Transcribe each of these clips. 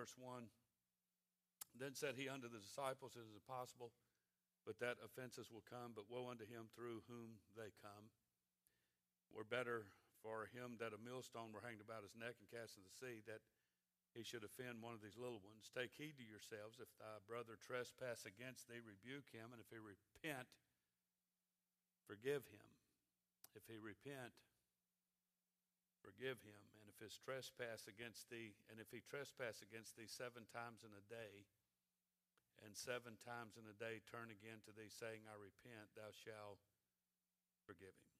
verse 1. Then said he unto the disciples, It is impossible, but that offenses will come, but woe unto him through whom they come. Were better for him that a millstone were hanged about his neck and cast into the sea, that he should offend one of these little ones. Take heed to yourselves. If thy brother trespass against thee, rebuke him, and if he repent, forgive him. If he repent, forgive him. His trespass against thee, and if he trespass against thee seven times in a day, and seven times in a day turn again to thee, saying, I repent, thou shalt forgive him.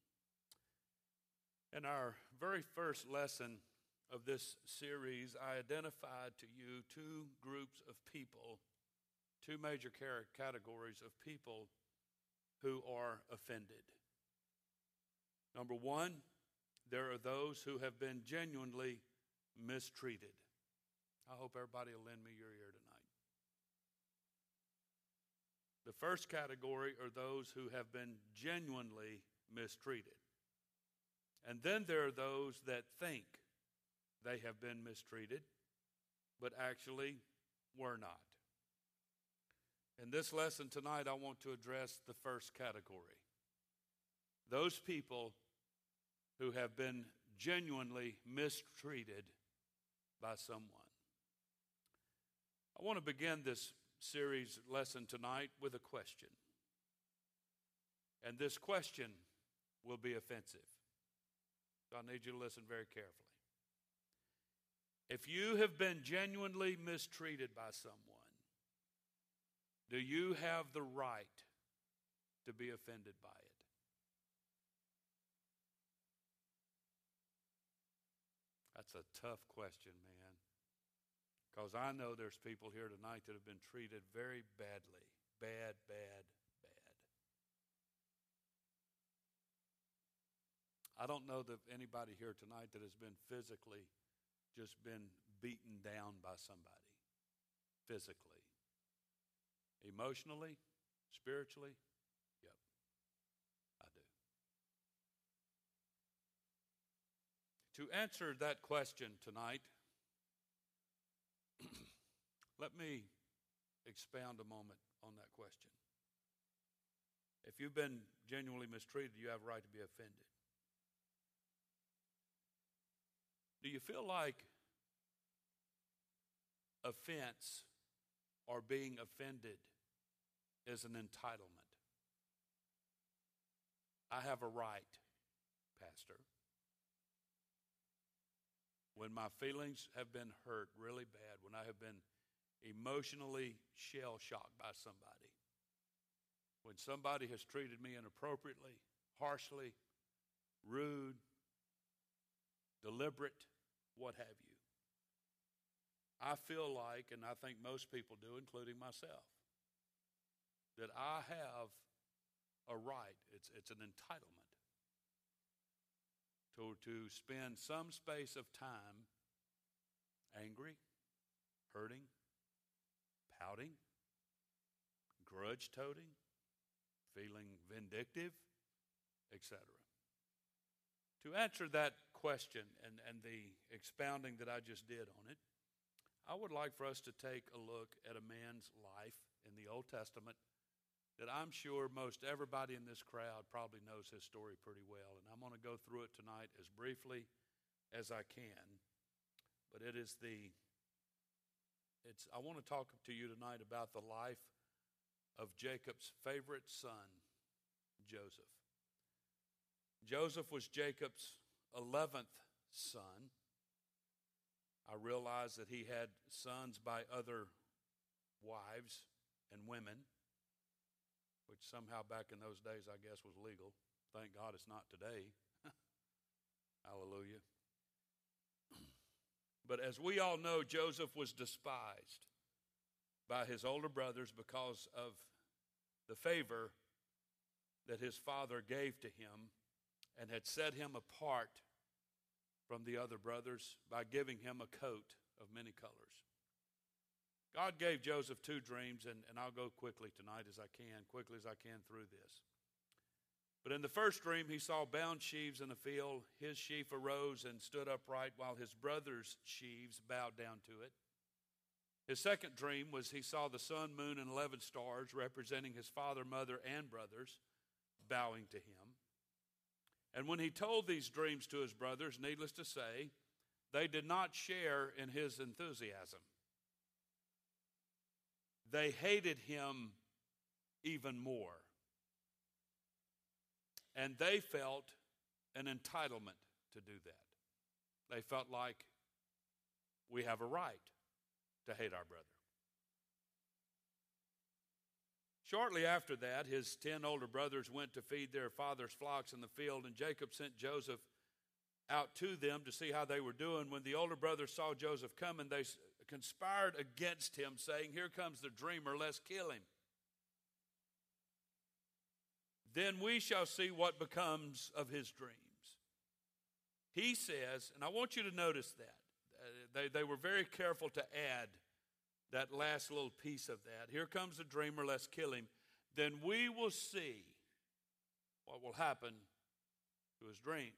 In our very first lesson of this series, I identified to you two groups of people, two major categories of people who are offended. Number one, there are those who have been genuinely mistreated. I hope everybody will lend me your ear tonight. The first category are those who have been genuinely mistreated. And then there are those that think they have been mistreated, but actually were not. In this lesson tonight, I want to address the first category those people who have been genuinely mistreated by someone. I want to begin this series lesson tonight with a question. And this question will be offensive. So I need you to listen very carefully. If you have been genuinely mistreated by someone, do you have the right to be offended by it? That's a tough question, man. Because I know there's people here tonight that have been treated very badly. Bad, bad, bad. I don't know that anybody here tonight that has been physically just been beaten down by somebody. Physically. Emotionally, spiritually, yep, I do. To answer that question tonight, let me expound a moment on that question. If you've been genuinely mistreated, you have a right to be offended. Do you feel like offense or being offended is an entitlement? I have a right, Pastor. When my feelings have been hurt really bad, when I have been emotionally shell shocked by somebody, when somebody has treated me inappropriately, harshly, rude, deliberate, what have you. I feel like, and I think most people do, including myself, that I have a right, it's, it's an entitlement to, to spend some space of time angry, hurting, pouting, grudge toting, feeling vindictive, etc. To answer that question and, and the expounding that I just did on it, I would like for us to take a look at a man's life in the Old Testament that I'm sure most everybody in this crowd probably knows his story pretty well. And I'm going to go through it tonight as briefly as I can. But it is the it's I want to talk to you tonight about the life of Jacob's favorite son, Joseph. Joseph was Jacob's 11th son. I realize that he had sons by other wives and women, which somehow back in those days I guess was legal. Thank God it's not today. Hallelujah. But as we all know, Joseph was despised by his older brothers because of the favor that his father gave to him and had set him apart from the other brothers by giving him a coat of many colors. God gave Joseph two dreams, and, and I'll go quickly tonight as I can, quickly as I can through this. But in the first dream, he saw bound sheaves in the field. His sheaf arose and stood upright, while his brother's sheaves bowed down to it. His second dream was he saw the sun, moon, and 11 stars representing his father, mother, and brothers bowing to him. And when he told these dreams to his brothers, needless to say, they did not share in his enthusiasm. They hated him even more. And they felt an entitlement to do that. They felt like we have a right to hate our brother. Shortly after that, his ten older brothers went to feed their father's flocks in the field, and Jacob sent Joseph out to them to see how they were doing. When the older brothers saw Joseph coming, they conspired against him, saying, Here comes the dreamer, let's kill him. Then we shall see what becomes of his dreams. He says, and I want you to notice that. They, they were very careful to add that last little piece of that. Here comes the dreamer, let's kill him. Then we will see what will happen to his dreams.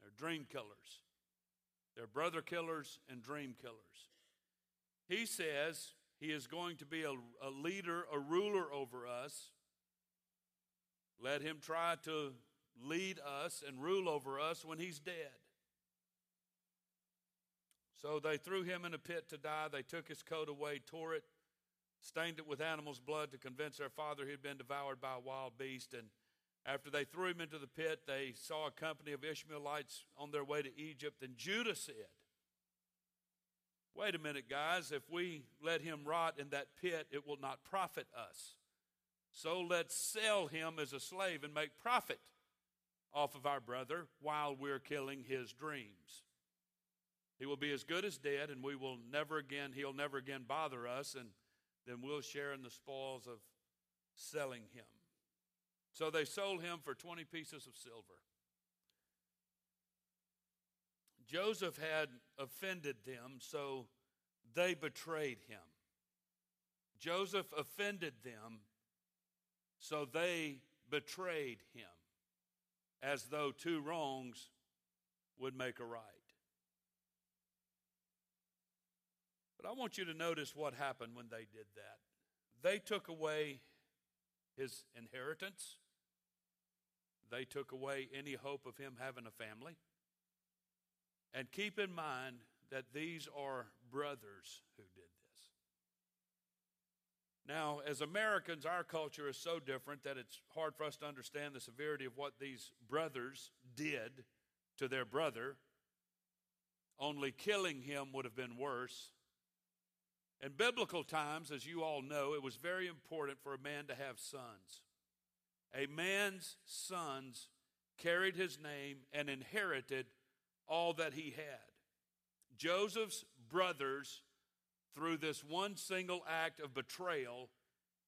They're dream killers, they're brother killers and dream killers. He says he is going to be a, a leader, a ruler over us. Let him try to lead us and rule over us when he's dead. So they threw him in a pit to die. They took his coat away, tore it, stained it with animal's blood to convince their father he had been devoured by a wild beast. And after they threw him into the pit, they saw a company of Ishmaelites on their way to Egypt. And Judah said, Wait a minute, guys, if we let him rot in that pit, it will not profit us. So let's sell him as a slave and make profit off of our brother while we're killing his dreams. He will be as good as dead, and we will never again, he'll never again bother us, and then we'll share in the spoils of selling him. So they sold him for 20 pieces of silver. Joseph had offended them, so they betrayed him. Joseph offended them, so they betrayed him, as though two wrongs would make a right. But I want you to notice what happened when they did that. They took away his inheritance, they took away any hope of him having a family. And keep in mind that these are brothers who did this. Now, as Americans, our culture is so different that it's hard for us to understand the severity of what these brothers did to their brother. Only killing him would have been worse. In biblical times, as you all know, it was very important for a man to have sons. A man's sons carried his name and inherited all that he had. Joseph's brothers, through this one single act of betrayal,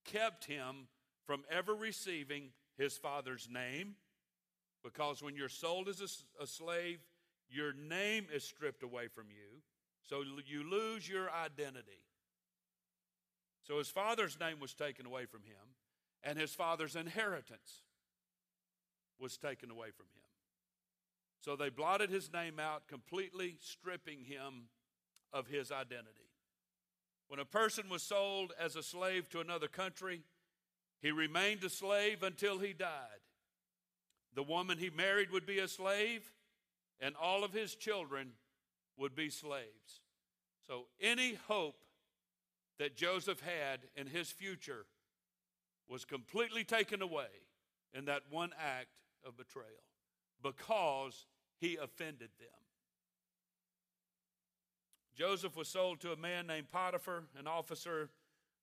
kept him from ever receiving his father's name. Because when you're sold as a, slave, your name is stripped away from you. So you lose your identity. So his father's name was taken away from him, and his father's inheritance was taken away from him. So they blotted his name out, completely stripping him of his identity. When a person was sold as a slave to another country, he remained a slave until he died. The woman he married would be a slave, and all of his children would be slaves. So any hope that Joseph had in his future was completely taken away in that one act of betrayal because he offended them. Joseph was sold to a man named Potiphar, an officer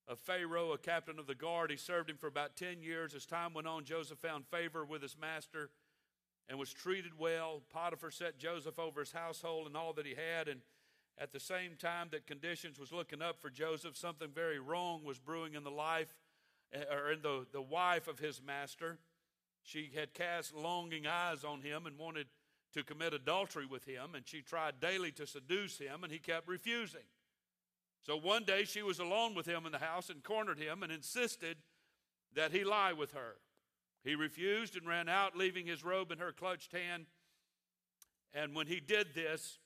of Pharaoh, a captain of the guard. He served him for about 10 years. As time went on, Joseph found favor with his master and was treated well. Potiphar set Joseph over his household and all that he had, and at the same time that conditions was looking up for Joseph, something very wrong was brewing in the life eh, or in the, the wife of his master. She had cast longing eyes on him and wanted to commit adultery with him, and she tried daily to seduce him, and he kept refusing. So one day she was alone with him in the house and cornered him and insisted that he lie with her. He refused and ran out, leaving his robe in her clutched hand. And when he did this,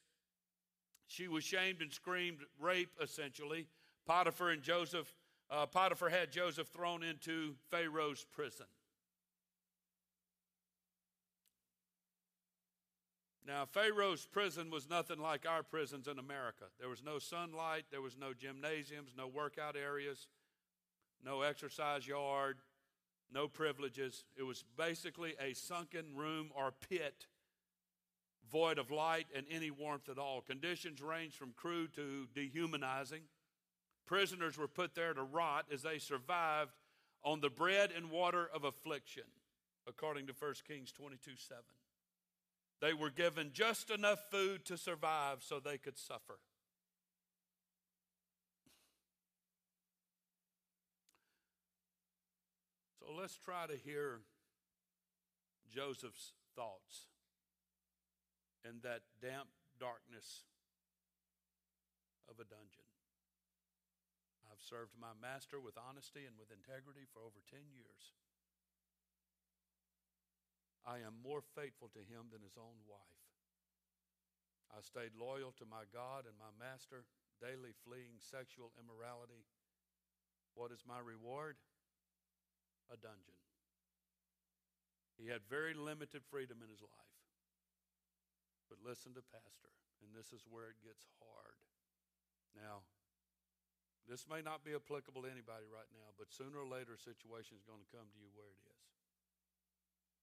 she was shamed and screamed rape, essentially, Potiphar and Joseph, uh, Potiphar had Joseph thrown into Pharaoh's prison. Now, Pharaoh's prison was nothing like our prisons in America. There was no sunlight, there was no gymnasiums, no workout areas, no exercise yard, no privileges. It was basically a sunken room or pit, void of light and any warmth at all. Conditions ranged from crude to dehumanizing. Prisoners were put there to rot as they survived on the bread and water of affliction, according to 1 Kings 22 7. They were given just enough food to survive so they could suffer. So let's try to hear Joseph's thoughts in that damp darkness of a dungeon. I've served my master with honesty and with integrity for over 10 years. I am more faithful to him than his own wife. I stayed loyal to my God and my master, daily fleeing sexual immorality. What is my reward? A dungeon. He had very limited freedom in his life. But listen to Pastor, and this is where it gets hard. Now, this may not be applicable to anybody right now, but sooner or later a situation is going to come to you where it is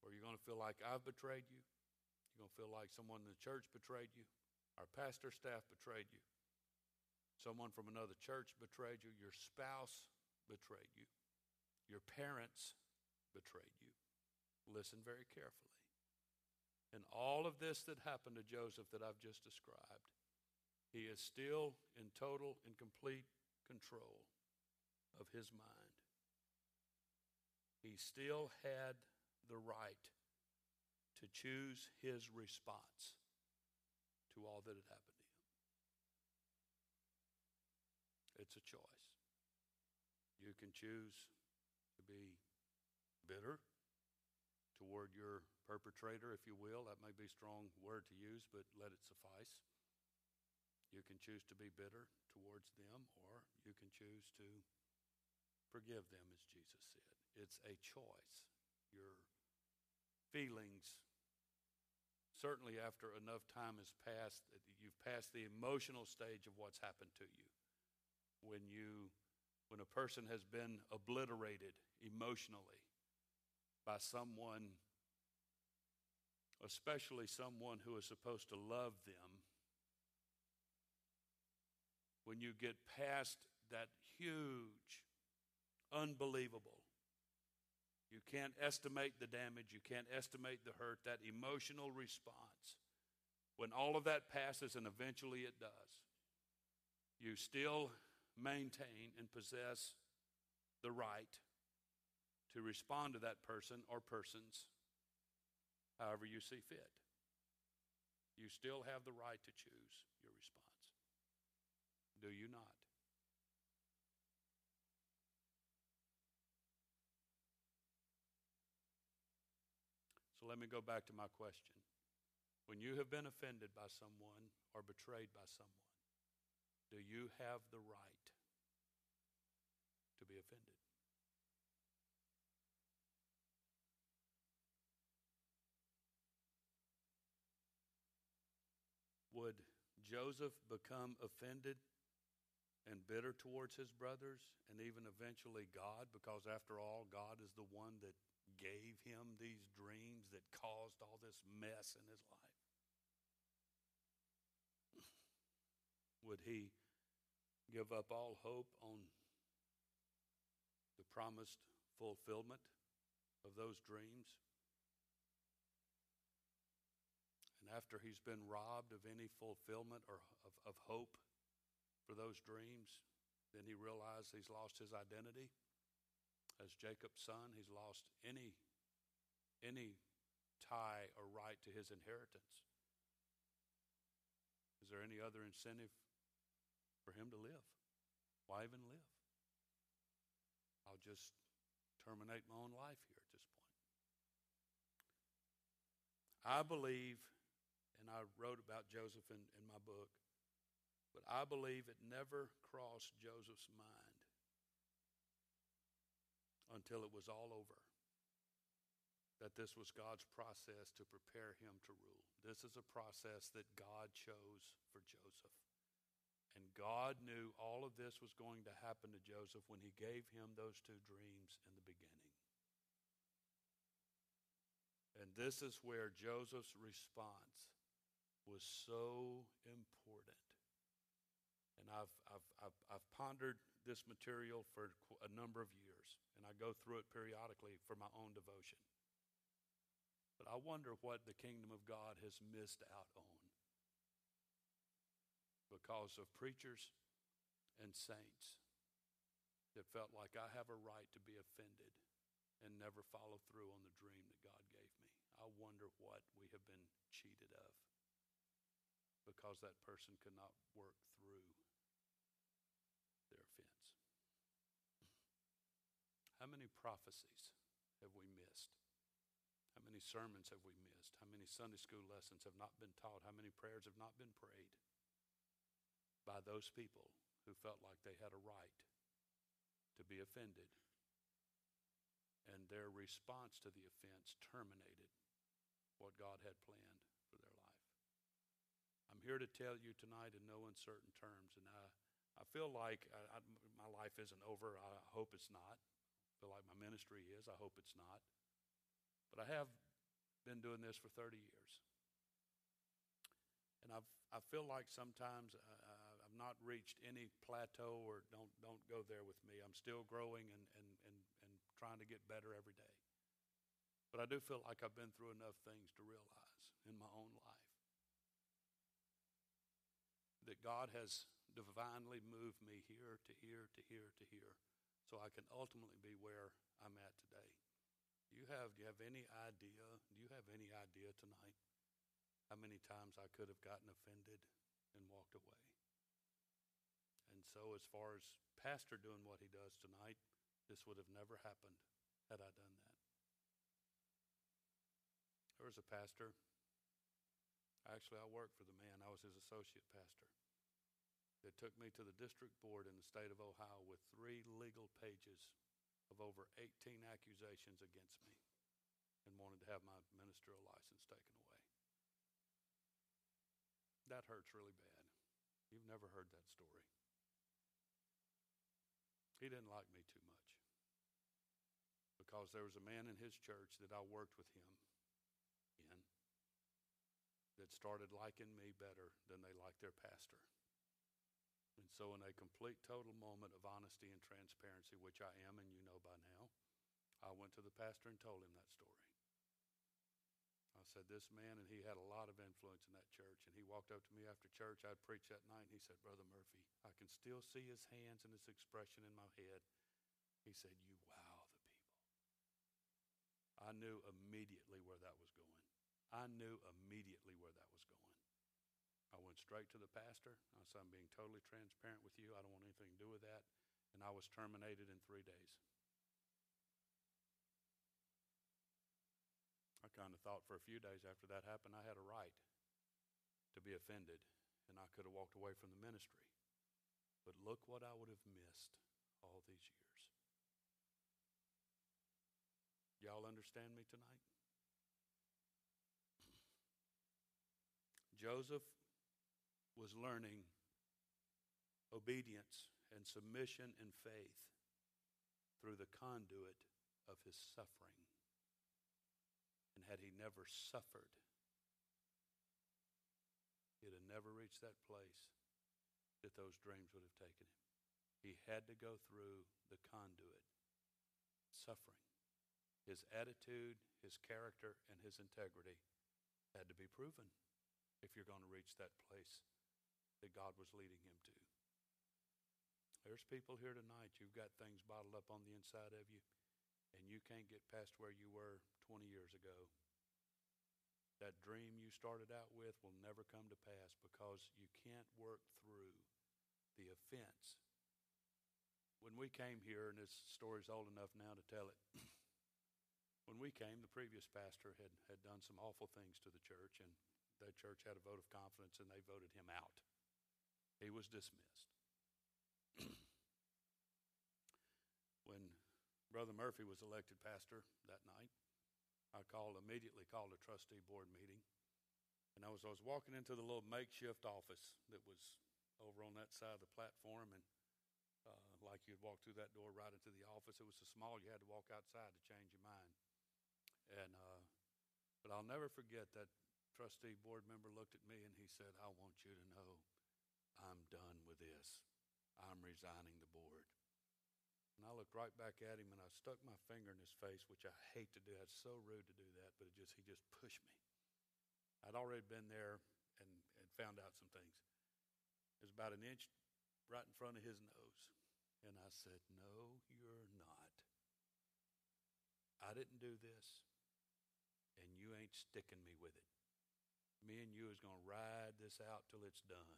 where you're going to feel like I've betrayed you. You're going to feel like someone in the church betrayed you. Our pastor staff betrayed you. Someone from another church betrayed you. Your spouse betrayed you. Your parents betrayed you. Listen very carefully. In all of this that happened to Joseph that I've just described, he is still in total and complete control of his mind. He still had the right to choose his response to all that had happened to him. It's a choice. You can choose to be bitter toward your perpetrator, if you will. That may be a strong word to use, but let it suffice. You can choose to be bitter towards them, or you can choose to forgive them, as Jesus said. It's a choice. Your feelings, certainly after enough time has passed, you've passed the emotional stage of what's happened to you. When you when a person has been obliterated emotionally by someone, especially someone who is supposed to love them, when you get past that huge, unbelievable, you can't estimate the damage. You can't estimate the hurt, that emotional response. When all of that passes, and eventually it does, you still maintain and possess the right to respond to that person or persons however you see fit. You still have the right to choose your response. Do you not? So let me go back to my question. When you have been offended by someone or betrayed by someone, do you have the right to be offended? Would Joseph become offended and bitter towards his brothers and even eventually God? Because after all, God is the one that gave him these dreams that caused all this mess in his life? Would he give up all hope on the promised fulfillment of those dreams? And after he's been robbed of any fulfillment or of, of hope for those dreams, then he realized he's lost his identity as Jacob's son, he's lost any, any tie or right to his inheritance. Is there any other incentive for him to live? Why even live? I'll just terminate my own life here at this point. I believe, and I wrote about Joseph in, in my book, But I believe it never crossed Joseph's mind until it was all over that this was God's process to prepare him to rule. This is a process that God chose for Joseph. And God knew all of this was going to happen to Joseph when he gave him those two dreams in the beginning. And this is where Joseph's response was so important. And I've, I've, I've, I've pondered this material for a number of years, and I go through it periodically for my own devotion. But I wonder what the kingdom of God has missed out on because of preachers and saints that felt like I have a right to be offended and never follow through on the dream that God gave me. I wonder what we have been cheated of because that person could not work through their offense. How many prophecies have we missed? How many sermons have we missed? How many Sunday school lessons have not been taught? How many prayers have not been prayed by those people who felt like they had a right to be offended? And their response to the offense terminated what God had planned for their life. I'm here to tell you tonight in no uncertain terms, and I, I feel like I, I, my life isn't over. I hope it's not. I feel like my ministry is. I hope it's not. But I have been doing this for 30 years. And I've, I feel like sometimes uh, I've not reached any plateau or don't, don't go there with me. I'm still growing and, and, and, and trying to get better every day. But I do feel like I've been through enough things to realize in my own life that God has divinely moved me here to here to here to here so I can ultimately be where I'm at today. Do you have, do you have any idea? Do you have any idea tonight how many times I could have gotten offended and walked away? And so, as far as Pastor doing what he does tonight, this would have never happened had I done that. There was a pastor. Actually, I worked for the man. I was his associate pastor. That took me to the district board in the state of Ohio with three legal pages of over 18 accusations against me and wanted to have my ministerial license taken away. That hurts really bad. You've never heard that story. He didn't like me too much because there was a man in his church that I worked with him in that started liking me better than they liked their pastor. And so, in a complete, total moment of honesty and transparency, which I am, and you know by now, I went to the pastor and told him that story. I said, This man, and he had a lot of influence in that church. And he walked up to me after church. I'd preach that night, and he said, Brother Murphy, I can still see his hands and his expression in my head. He said, You wow the people. I knew immediately where that was going. I knew immediately where that was going. I went straight to the pastor. I said, I'm being totally transparent with you. I don't want anything to do with that. And I was terminated in three days. I kind of thought for a few days after that happened, I had a right to be offended, and I could have walked away from the ministry. But look what I would have missed all these years. Y'all understand me tonight? Joseph was learning obedience and submission and faith through the conduit of his suffering. And had he never suffered, he'd have never reached that place that those dreams would have taken him. He had to go through the conduit, suffering. His attitude, his character, and his integrity had to be proven if you're going to reach that place that God was leading him to. There's people here tonight, you've got things bottled up on the inside of you, and you can't get past where you were 20 years ago. That dream you started out with will never come to pass because you can't work through the offense. When we came here, and this story's old enough now to tell it, when we came, the previous pastor had, had done some awful things to the church, and the church had a vote of confidence, and they voted him out He was dismissed. when Brother Murphy was elected pastor that night, I called immediately called a trustee board meeting. And I was I was walking into the little makeshift office that was over on that side of the platform and uh, like you'd walk through that door right into the office. It was so small you had to walk outside to change your mind. And uh, but I'll never forget that trustee board member looked at me and he said, "I want you to know I'm done with this. I'm resigning the board." And I looked right back at him and I stuck my finger in his face, which I hate to do. It's so rude to do that, but it just he just pushed me. I'd already been there and, and found out some things. It was about an inch right in front of his nose. And I said, No, you're not. I didn't do this, and you ain't sticking me with it. Me and you is going to ride this out till it's done.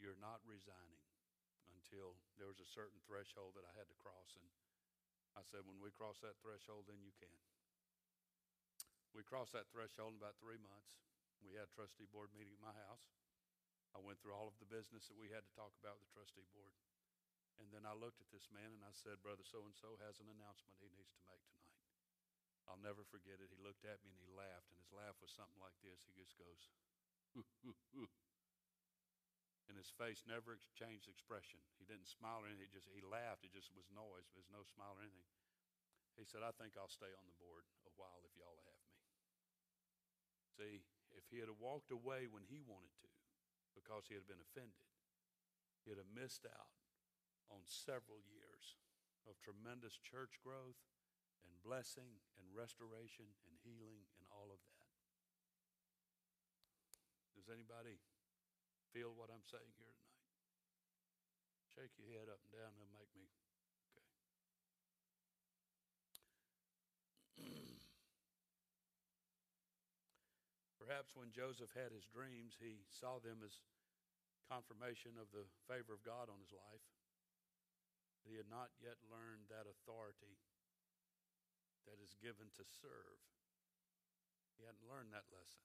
You're not resigning until there was a certain threshold that I had to cross. And I said, when we cross that threshold, then you can. We crossed that threshold in about three months. We had a trustee board meeting at my house. I went through all of the business that we had to talk about with the trustee board. And then I looked at this man and I said, Brother so and so has an announcement he needs to make tonight. I'll never forget it. He looked at me and he laughed, and his laugh was something like this. He just goes. And his face never changed expression. He didn't smile or anything. He just he laughed. It just was noise. There's no smile or anything. He said, I think I'll stay on the board a while if y'all have me. See, if he had walked away when he wanted to, because he had been offended, he'd have missed out on several years of tremendous church growth and blessing and restoration and healing and all of that. Does anybody feel what I'm saying here tonight? Shake your head up and down, it'll make me okay. Perhaps when Joseph had his dreams, he saw them as confirmation of the favor of God on his life. He had not yet learned that authority that is given to serve. He hadn't learned that lesson.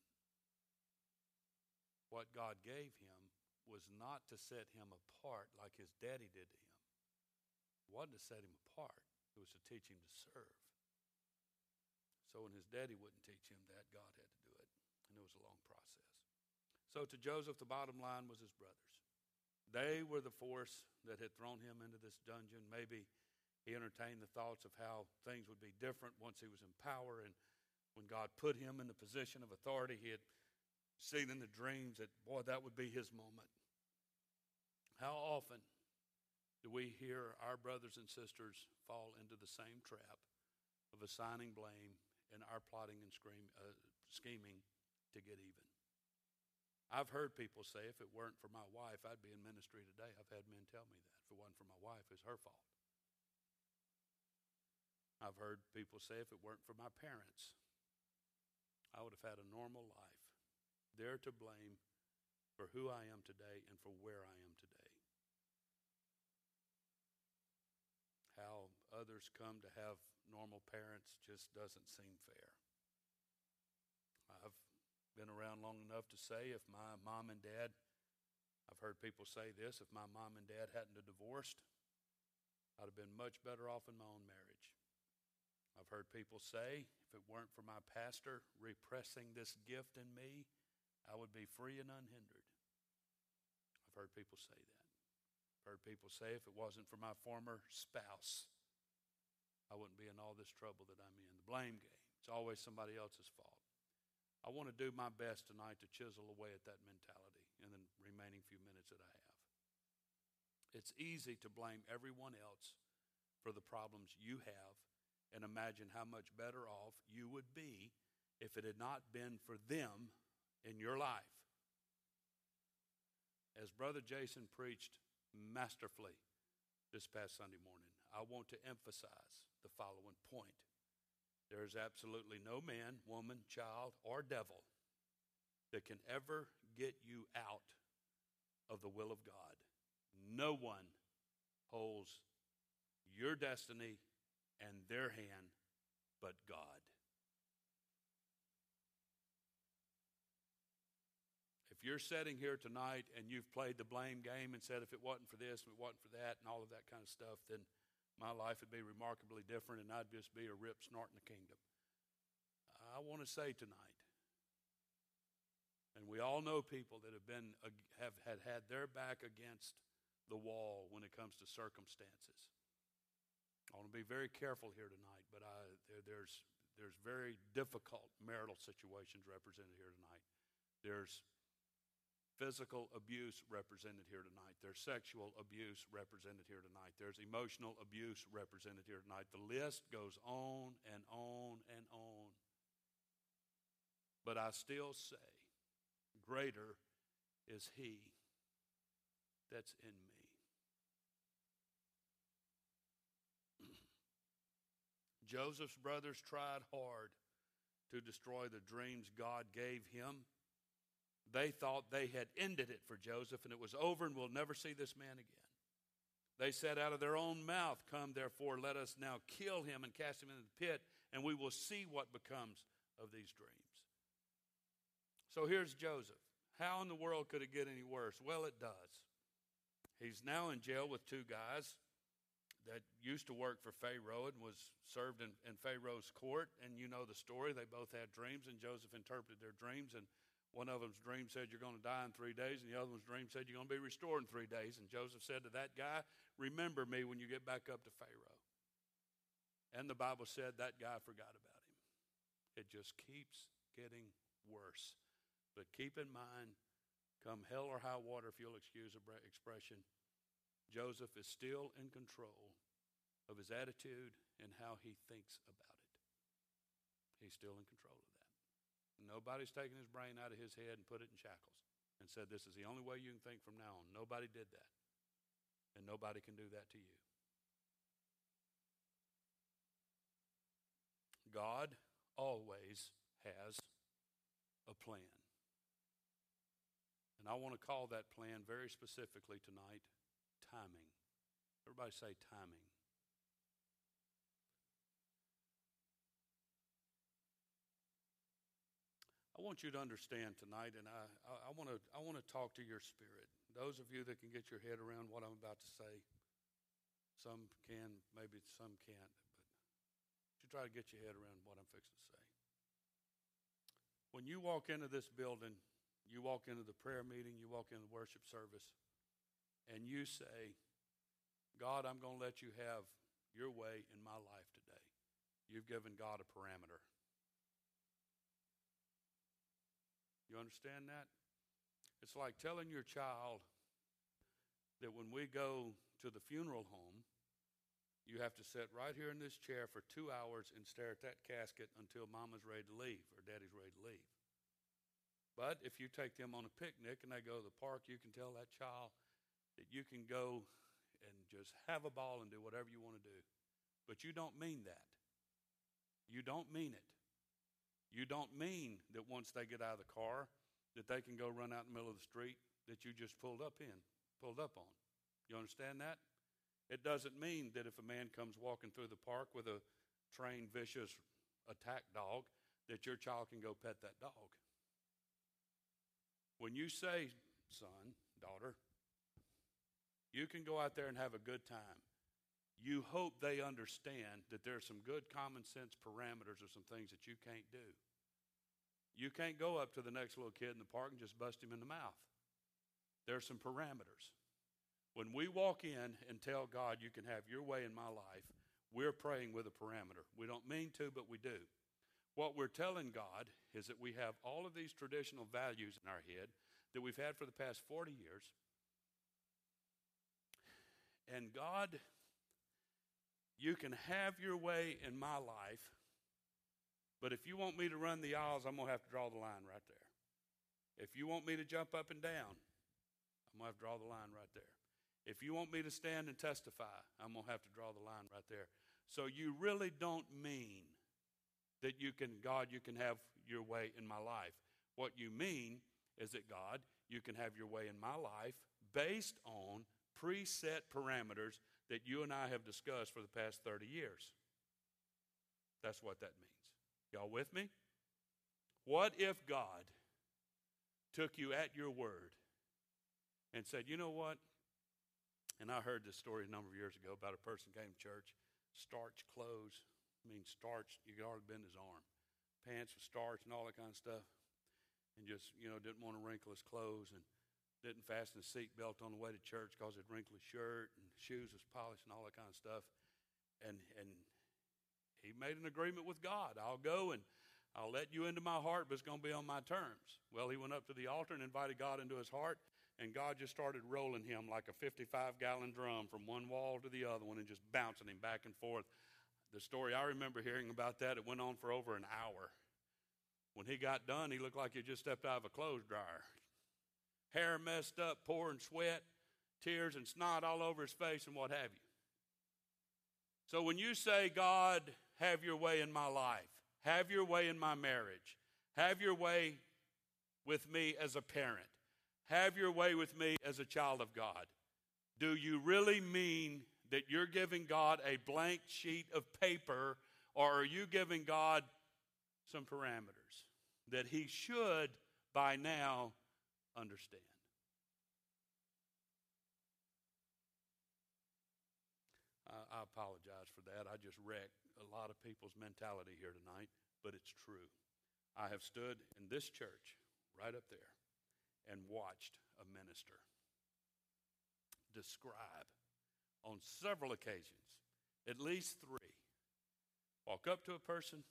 What God gave him was not to set him apart like his daddy did to him. It wasn't to set him apart, it was to teach him to serve. So when his daddy wouldn't teach him that, God had to do it. And it was a long process. So to Joseph, the bottom line was his brothers. They were the force that had thrown him into this dungeon. Maybe he entertained the thoughts of how things would be different once he was in power. And when God put him in the position of authority, he had seen in the dreams that, boy, that would be his moment. How often do we hear our brothers and sisters fall into the same trap of assigning blame and our plotting and scream, uh, scheming to get even? I've heard people say, if it weren't for my wife, I'd be in ministry today. I've had men tell me that. If it wasn't for my wife, it's her fault. I've heard people say, if it weren't for my parents, I would have had a normal life. They're to blame for who I am today and for where I am today. How others come to have normal parents just doesn't seem fair. I've been around long enough to say if my mom and dad, I've heard people say this, if my mom and dad hadn't divorced, I'd have been much better off in my own marriage. I've heard people say, if it weren't for my pastor repressing this gift in me, I would be free and unhindered. I've heard people say that. I've heard people say, if it wasn't for my former spouse, I wouldn't be in all this trouble that I'm in. The blame game. It's always somebody else's fault. I want to do my best tonight to chisel away at that mentality in the remaining few minutes that I have. It's easy to blame everyone else for the problems you have and imagine how much better off you would be if it had not been for them in your life. As Brother Jason preached masterfully this past Sunday morning, I want to emphasize the following point. There is absolutely no man, woman, child, or devil that can ever get you out of the will of God. No one holds your destiny and their hand but God. You're sitting here tonight and you've played the blame game and said, if it wasn't for this and it wasn't for that and all of that kind of stuff, then my life would be remarkably different and I'd just be a rip snorting the kingdom. I want to say tonight, and we all know people that have been have had had their back against the wall when it comes to circumstances. I want to be very careful here tonight, but I, there, there's there's very difficult marital situations represented here tonight. There's physical abuse represented here tonight. There's sexual abuse represented here tonight. There's emotional abuse represented here tonight. The list goes on and on and on. But I still say, greater is He that's in me. Joseph's brothers tried hard to destroy the dreams God gave him. They thought they had ended it for Joseph and it was over and we'll never see this man again. They said out of their own mouth, Come therefore, let us now kill him and cast him into the pit, and we will see what becomes of these dreams. So here's Joseph. How in the world could it get any worse? Well, it does. He's now in jail with two guys that used to work for Pharaoh and was served in, in, Pharaoh's court. And you know the story. They both had dreams, and Joseph interpreted their dreams. And one of them's dream said, You're going to die in three days. And the other one's dream said, You're going to be restored in three days. And Joseph said to that guy, Remember me when you get back up to Pharaoh. And the Bible said that guy forgot about him. It just keeps getting worse. But keep in mind, come hell or high water, if you'll excuse the expression, Joseph is still in control of his attitude and how he thinks about it. He's still in control. Nobody's taken his brain out of his head and put it in shackles and said, This is the only way you can think from now on. Nobody did that. And nobody can do that to you. God always has a plan. And I want to call that plan very specifically tonight timing. Everybody say timing. Want you to understand tonight, and I, I, want to I want to talk to your spirit. Those of you that can get your head around what I'm about to say, some can, maybe some can't, but you try to get your head around what I'm fixing to say. When you walk into this building, you walk into the prayer meeting, you walk into the worship service, and you say, God, I'm going to let you have your way in my life today. You've given God a parameter. You understand that? It's like telling your child that when we go to the funeral home, you have to sit right here in this chair for two hours and stare at that casket until mama's ready to leave or daddy's ready to leave. But if you take them on a picnic and they go to the park, you can tell that child that you can go and just have a ball and do whatever you want to do. But you don't mean that. You don't mean it. You don't mean that once they get out of the car that they can go run out in the middle of the street that you just pulled up in, pulled up on. You understand that? It doesn't mean that if a man comes walking through the park with a trained, vicious attack dog, that your child can go pet that dog. When you say, son, daughter, you can go out there and have a good time. You hope they understand that there's some good common sense parameters or some things that you can't do. You can't go up to the next little kid in the park and just bust him in the mouth. There's some parameters. When we walk in and tell God, you can have your way in my life, we're praying with a parameter. We don't mean to, but we do. What we're telling God is that we have all of these traditional values in our head that we've had for the past 40 years and God, you can have your way in my life, but if you want me to run the aisles, I'm going to have to draw the line right there. If you want me to jump up and down, I'm going to have to draw the line right there. If you want me to stand and testify, I'm going to have to draw the line right there. So you really don't mean that you can, God, you can have your way in my life. What you mean is that, God, you can have your way in my life based on preset parameters that you and I have discussed for the past 30 years. That's what that means. Y'all with me? What if God took you at your word and said, you know what? And I heard this story a number of years ago about a person came to church, starched clothes. I mean, starched, you could hardly bend his arm. Pants with starch and all that kind of stuff. And just, you know, didn't want to wrinkle his clothes and didn't fasten his seatbelt on the way to church because it'd wrinkle his shirt and shoes was polished and all that kind of stuff. And, and he made an agreement with God. I'll go and I'll let you into my heart, but it's going to be on my terms. Well, he went up to the altar and invited God into his heart, and God just started rolling him like a 55 gallon drum from one wall to the other one and just bouncing him back and forth. The story I remember hearing about that, it went on for over an hour. When he got done, he looked like he just stepped out of a clothes dryer. Hair messed up, pouring sweat, tears and snot all over his face, and what have you. So when you say, God, have your way in my life, have your way in my marriage, have your way with me as a parent, have your way with me as a child of God. Do you really mean that you're giving God a blank sheet of paper, or are you giving God some parameters that He should by now understand? I apologize for that. I just wrecked a lot of people's mentality here tonight, but it's true. I have stood in this church right up there and watched a minister describe on several occasions, at least three, walk up to a person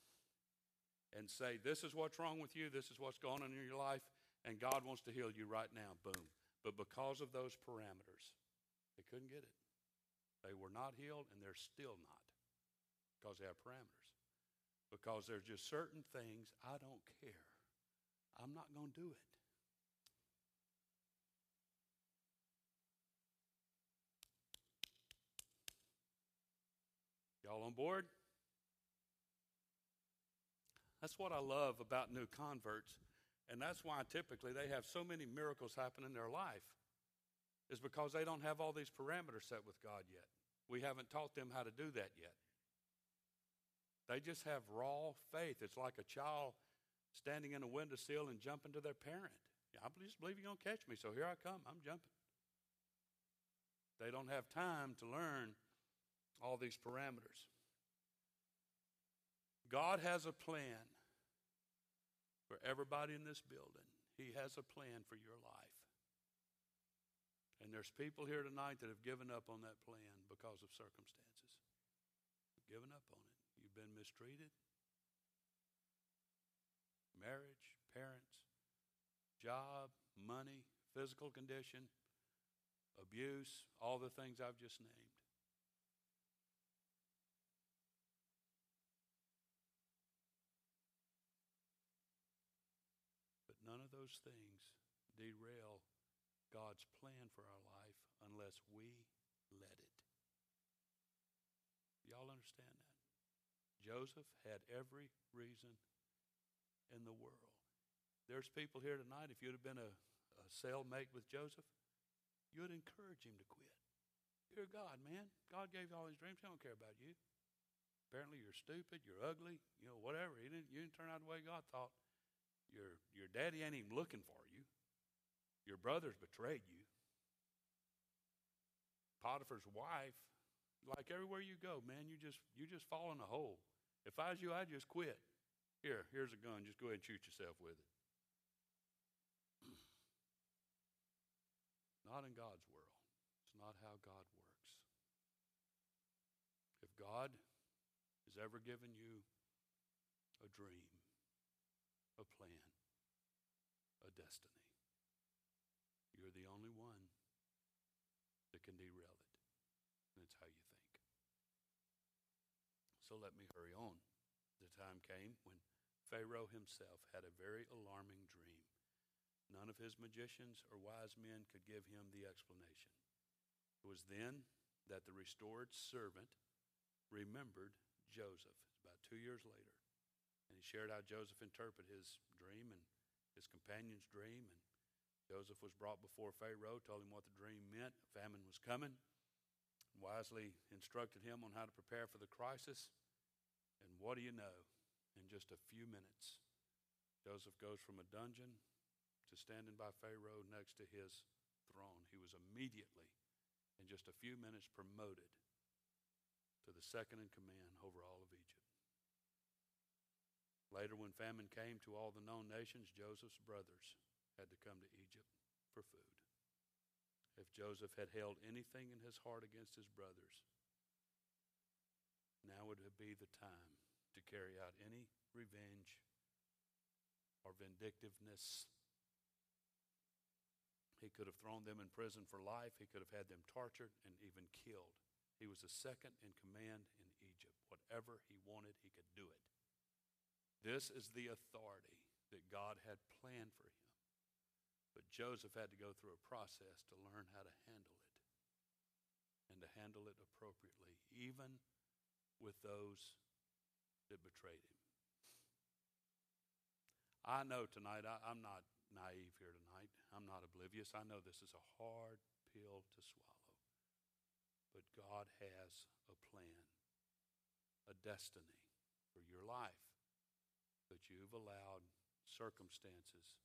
and say, This is what's wrong with you, this is what's going on in your life, and God wants to heal you right now. Boom. But because of those parameters, they couldn't get it. They were not healed, and they're still not because they have parameters. Because there's just certain things I don't care. I'm not going to do it. Y'all on board? That's what I love about new converts. And that's why typically they have so many miracles happen in their life, is because they don't have all these parameters set with God yet. We haven't taught them how to do that yet. They just have raw faith. It's like a child standing in a windowsill and jumping to their parent. I just believe you're going to catch me, so here I come. I'm jumping. They don't have time to learn all these parameters. God has a plan for everybody in this building. He has a plan for your life. And there's people here tonight that have given up on that plan because of circumstances. You've given up on it. You've been mistreated. Marriage, parents, job, money, physical condition, abuse, all the things I've just named. Those things derail God's plan for our life unless we let it. Y'all understand that? Joseph had every reason in the world. There's people here tonight, if you'd have been a, a cellmate with Joseph, you'd encourage him to quit. Dear God, man, God gave you all these dreams. He don't care about you. Apparently, you're stupid, you're ugly, you know, whatever. Didn't, you didn't turn out the way God thought. Your, your daddy ain't even looking for you. Your brothers betrayed you. Potiphar's wife, like everywhere you go, man, you just you just fall in a hole. If I was you, I'd just quit. Here, here's a gun. Just go ahead and shoot yourself with it. not in God's world. It's not how God works. If God has ever given you a dream, a plan, a destiny, you're the only one that can derail it. And it's how you think. So let me hurry on. The time came when Pharaoh himself had a very alarming dream. None of his magicians or wise men could give him the explanation. It was then that the restored servant remembered Joseph. About two years later. And he shared how Joseph interpreted his dream and his companion's dream. And Joseph was brought before Pharaoh, told him what the dream meant. Famine was coming. Wisely instructed him on how to prepare for the crisis. And what do you know? In just a few minutes, Joseph goes from a dungeon to standing by Pharaoh next to his throne. He was immediately, in just a few minutes, promoted to the second in command over all of Egypt. Later, when famine came to all the known nations, Joseph's brothers had to come to Egypt for food. If Joseph had held anything in his heart against his brothers, now would be the time to carry out any revenge or vindictiveness. He could have thrown them in prison for life. He could have had them tortured and even killed. He was the second in command in Egypt. Whatever he wanted, he could do it. This is the authority that God had planned for him. But Joseph had to go through a process to learn how to handle it and to handle it appropriately, even with those that betrayed him. I know tonight, I, am not naive here tonight. I'm not oblivious. I know this is a hard pill to swallow. But God has a plan, a destiny for your life but you've allowed circumstances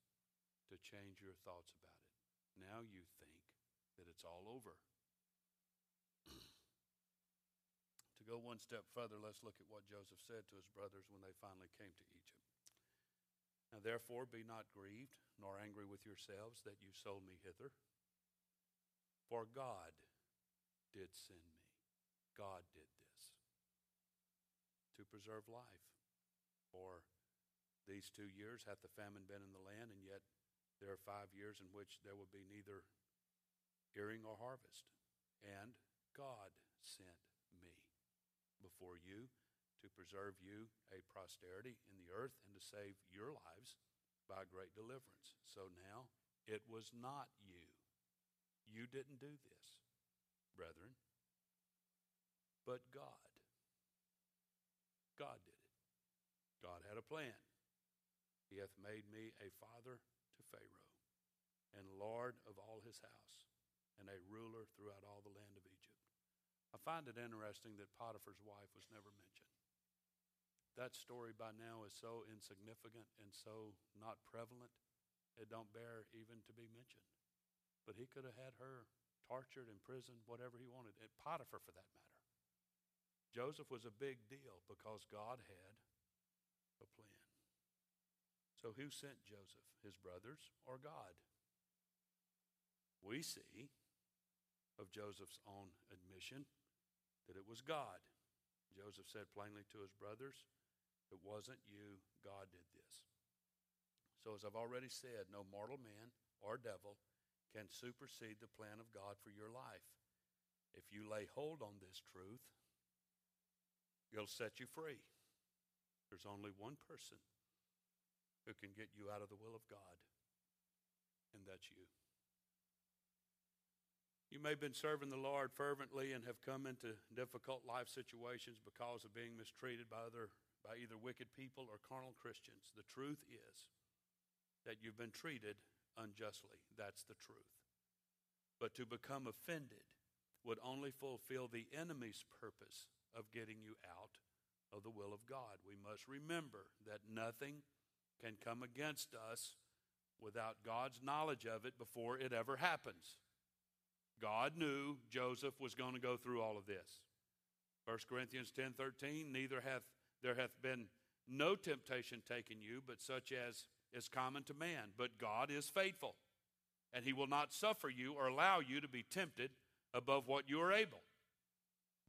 to change your thoughts about it. Now you think that it's all over. to go one step further, let's look at what Joseph said to his brothers when they finally came to Egypt. Now, therefore, be not grieved, nor angry with yourselves that you sold me hither. For God did send me. God did this to preserve life. For these two years hath the famine been in the land, and yet there are five years in which there will be neither earing or harvest. And God sent me before you to preserve you a posterity in the earth and to save your lives by great deliverance. So now it was not you. You didn't do this, brethren, but God. God did it. God had a plan. He hath made me a father to Pharaoh, and Lord of all his house, and a ruler throughout all the land of Egypt. I find it interesting that Potiphar's wife was never mentioned. That story by now is so insignificant and so not prevalent, it don't bear even to be mentioned. But he could have had her tortured, imprisoned, whatever he wanted. And Potiphar, for that matter. Joseph was a big deal because God had a plan. So, who sent Joseph? His brothers or God? We see of Joseph's own admission that it was God. Joseph said plainly to his brothers, It wasn't you, God did this. So, as I've already said, no mortal man or devil can supersede the plan of God for your life. If you lay hold on this truth, it'll set you free. There's only one person who can get you out of the will of God, and that's you. You may have been serving the Lord fervently and have come into difficult life situations because of being mistreated by other by either wicked people or carnal Christians. The truth is that you've been treated unjustly. That's the truth. But to become offended would only fulfill the enemy's purpose of getting you out of the will of God. We must remember that nothing can come against us without God's knowledge of it before it ever happens. God knew Joseph was going to go through all of this. 1 Corinthians 10 13, neither hath there hath been no temptation taken you, but such as is common to man. But God is faithful, and he will not suffer you or allow you to be tempted above what you are able,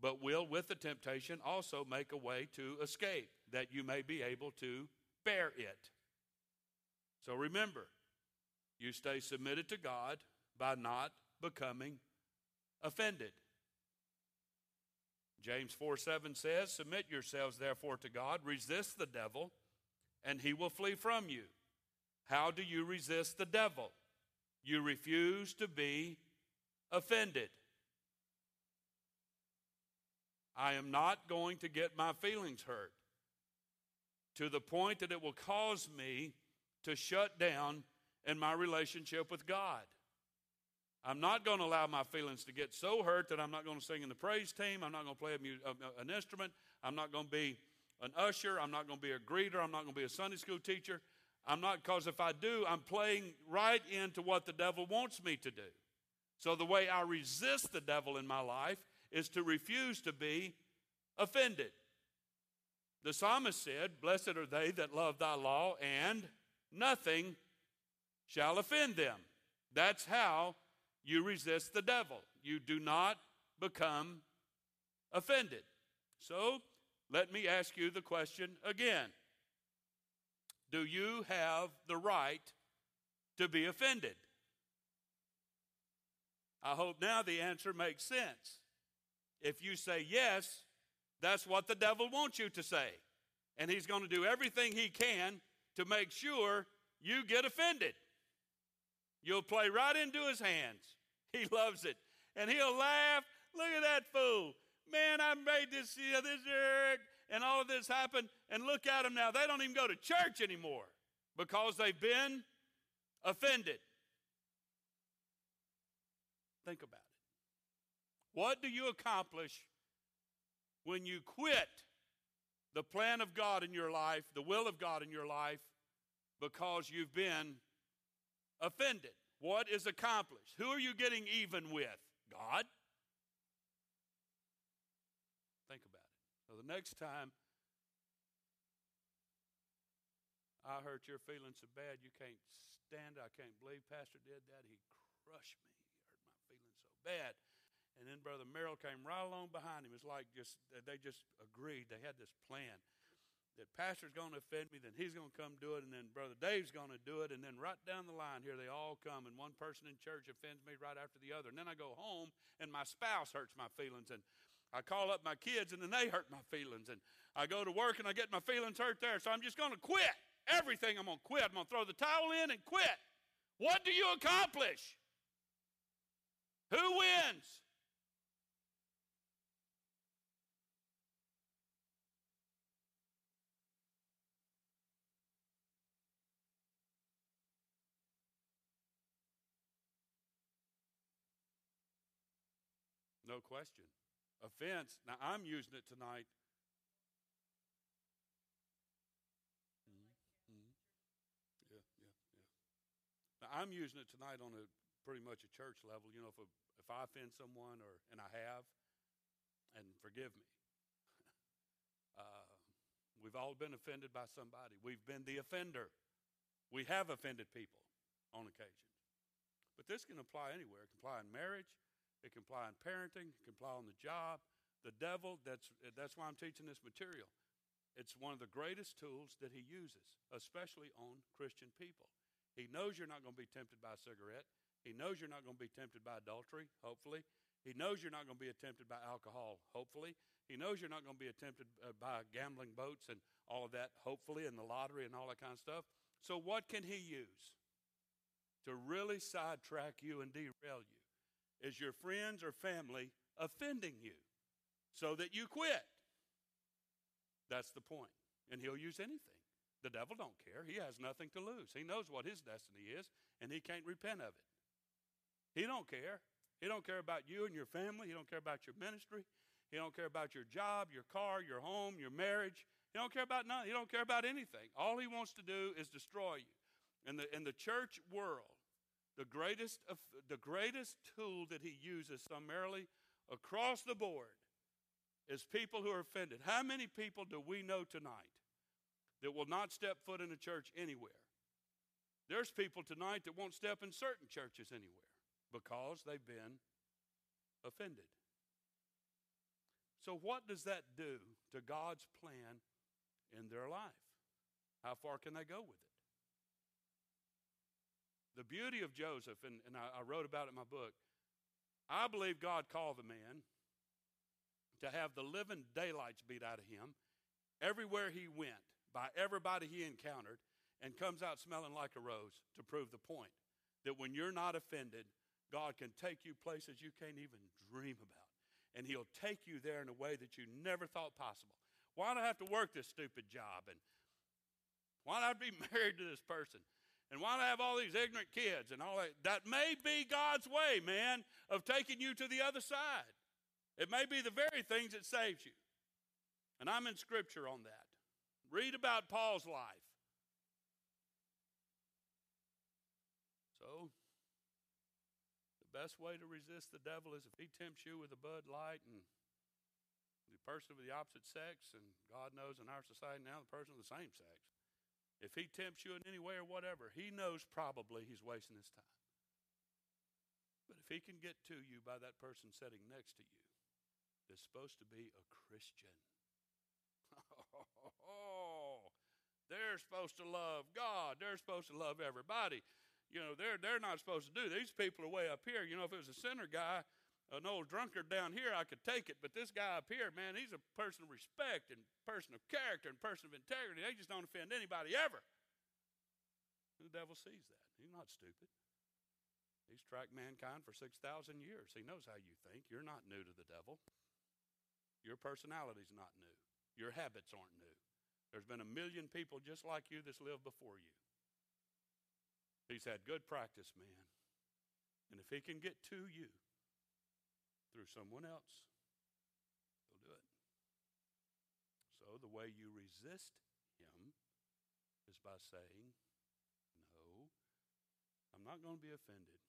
but will with the temptation also make a way to escape, that you may be able to bear it. So remember, you stay submitted to God by not becoming offended. James 4 7 says, Submit yourselves therefore to God, resist the devil, and he will flee from you. How do you resist the devil? You refuse to be offended. I am not going to get my feelings hurt to the point that it will cause me to shut down in my relationship with God. I'm not going to allow my feelings to get so hurt that I'm not going to sing in the praise team. I'm not going to play a, an instrument. I'm not going to be an usher. I'm not going to be a greeter. I'm not going to be a Sunday school teacher. I'm not, because if I do, I'm playing right into what the devil wants me to do. So the way I resist the devil in my life is to refuse to be offended. The psalmist said, Blessed are they that love thy law, and nothing shall offend them. That's how you resist the devil. You do not become offended. So let me ask you the question again Do you have the right to be offended? I hope now the answer makes sense. If you say yes, that's what the devil wants you to say. And he's going to do everything he can to make sure you get offended. You'll play right into his hands. He loves it. And he'll laugh. Look at that fool. Man, I made this, you know, this, and all of this happened. And look at them now. They don't even go to church anymore because they've been offended. Think about it. What do you accomplish when you quit the plan of God in your life, the will of God in your life, because you've been offended? What is accomplished? Who are you getting even with? God? Think about it. So the next time I hurt your feelings so bad you can't stand it, I can't believe Pastor did that. He crushed me. He hurt my feelings so bad. And then Brother Merrill came right along behind him. It's like just they just agreed. They had this plan that pastor's going to offend me, then he's going to come do it, and then Brother Dave's going to do it, and then right down the line here they all come, and one person in church offends me right after the other, and then I go home and my spouse hurts my feelings, and I call up my kids and then they hurt my feelings, and I go to work and I get my feelings hurt there, so I'm just going to quit everything. I'm going to quit. I'm going to throw the towel in and quit. What do you accomplish? Who wins? No question. Offense. Now, I'm using it tonight. Mm-hmm. Yeah, yeah, yeah. Now, I'm using it tonight on a pretty much a church level. You know, if, a, if I offend someone, or and I have, and forgive me. uh, we've all been offended by somebody. We've been the offender. We have offended people on occasion. But this can apply anywhere. It can apply in marriage. It can apply in parenting. It can apply on the job. The devil, that's, that's why I'm teaching this material. It's one of the greatest tools that he uses, especially on Christian people. He knows you're not going to be tempted by a cigarette. He knows you're not going to be tempted by adultery, hopefully. He knows you're not going to be tempted by alcohol, hopefully. He knows you're not going to be tempted uh, by gambling boats and all of that, hopefully, and the lottery and all that kind of stuff. So, what can he use to really sidetrack you and derail you? Is your friends or family offending you so that you quit. That's the point. And he'll use anything. The devil don't care. He has nothing to lose. He knows what his destiny is and he can't repent of it. He don't care. He don't care about you and your family. He don't care about your ministry. He don't care about your job, your car, your home, your marriage. He don't care about nothing. He don't care about anything. All he wants to do is destroy you. In the in the church world, the greatest, the greatest tool that he uses summarily across the board is people who are offended. How many people do we know tonight that will not step foot in a church anywhere? There's people tonight that won't step in certain churches anywhere because they've been offended. So, what does that do to God's plan in their life? How far can they go with it? The beauty of Joseph, and, and I, I wrote about it in my book, I believe God called the man to have the living daylights beat out of him everywhere he went, by everybody he encountered, and comes out smelling like a rose to prove the point that when you're not offended, God can take you places you can't even dream about. And He'll take you there in a way that you never thought possible. Why do I have to work this stupid job? And why do I be married to this person? And why do I have all these ignorant kids and all that? That may be God's way, man, of taking you to the other side. It may be the very things that saves you. And I'm in scripture on that. Read about Paul's life. So, the best way to resist the devil is if he tempts you with a bud light and the person of the opposite sex, and God knows in our society now the person of the same sex. If he tempts you in any way or whatever, he knows probably he's wasting his time. But if he can get to you by that person sitting next to you that's supposed to be a Christian, oh, they're supposed to love God. They're supposed to love everybody. You know, they're, they're not supposed to do. These people are way up here. You know, if it was a sinner guy, an old drunkard down here, I could take it. But this guy up here, man, he's a person of respect and person of character and person of integrity. They just don't offend anybody ever. The devil sees that. He's not stupid. He's tracked mankind for 6,000 years. He knows how you think. You're not new to the devil. Your personality's not new. Your habits aren't new. There's been a million people just like you that's lived before you. He's had good practice, man. And if he can get to you through someone else, he'll do it. So the way you resist him is by saying, No, I'm not going to be offended.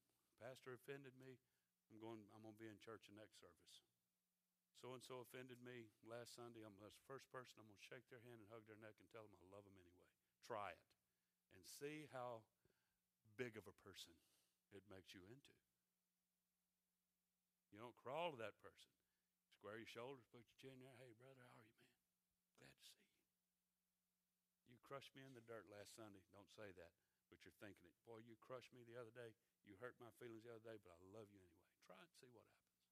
Pastor offended me. I'm going, I'm going to be in church the next service. So and so offended me last Sunday. I'm the first person I'm going to shake their hand and hug their neck and tell them I love them anyway. Try it and see how big of a person it makes you into. You don't crawl to that person. Square your shoulders, put your chin there. Hey, brother, how are you, man? Glad to see you. You crushed me in the dirt last Sunday. Don't say that, but you're thinking it. Boy, you crushed me the other day. You hurt my feelings the other day, but I love you anyway. Try and see what happens.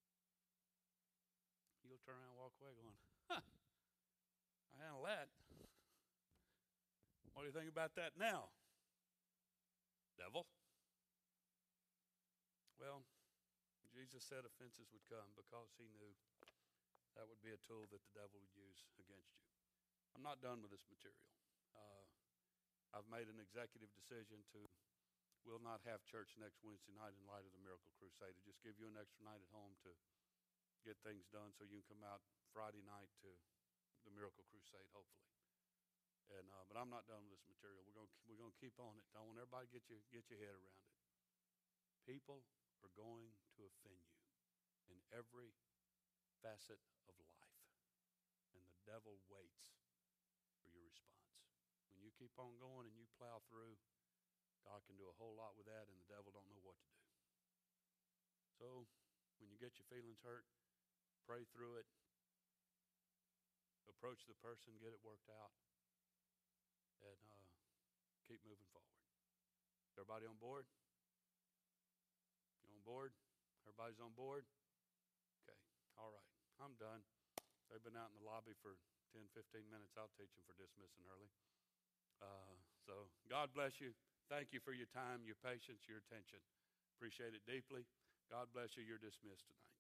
You'll turn around and walk away going, huh, I handle that. What do you think about that now? devil? Well, Jesus said offenses would come because he knew that would be a tool that the devil would use against you. I'm not done with this material. Uh, I've made an executive decision to will not have church next Wednesday night in light of the Miracle Crusade. To just give you an extra night at home to get things done so you can come out Friday night to the Miracle Crusade, hopefully. And uh, but I'm not done with this material. We're going we're to keep on it. I want everybody to get you get your head around it. People are going to offend you in every facet of life, and the devil waits for your response. When you keep on going and you plow through, God can do a whole lot with that, and the devil don't know what to do. So when you get your feelings hurt, pray through it. Approach the person, get it worked out and uh, keep moving forward. Everybody on board? Board? Everybody's on board? Okay, all right. I'm done. They've been out in the lobby for 10, 15 minutes. I'll teach them for dismissing early. Uh, so, God bless you. Thank you for your time, your patience, your attention. Appreciate it deeply. God bless you. You're dismissed tonight.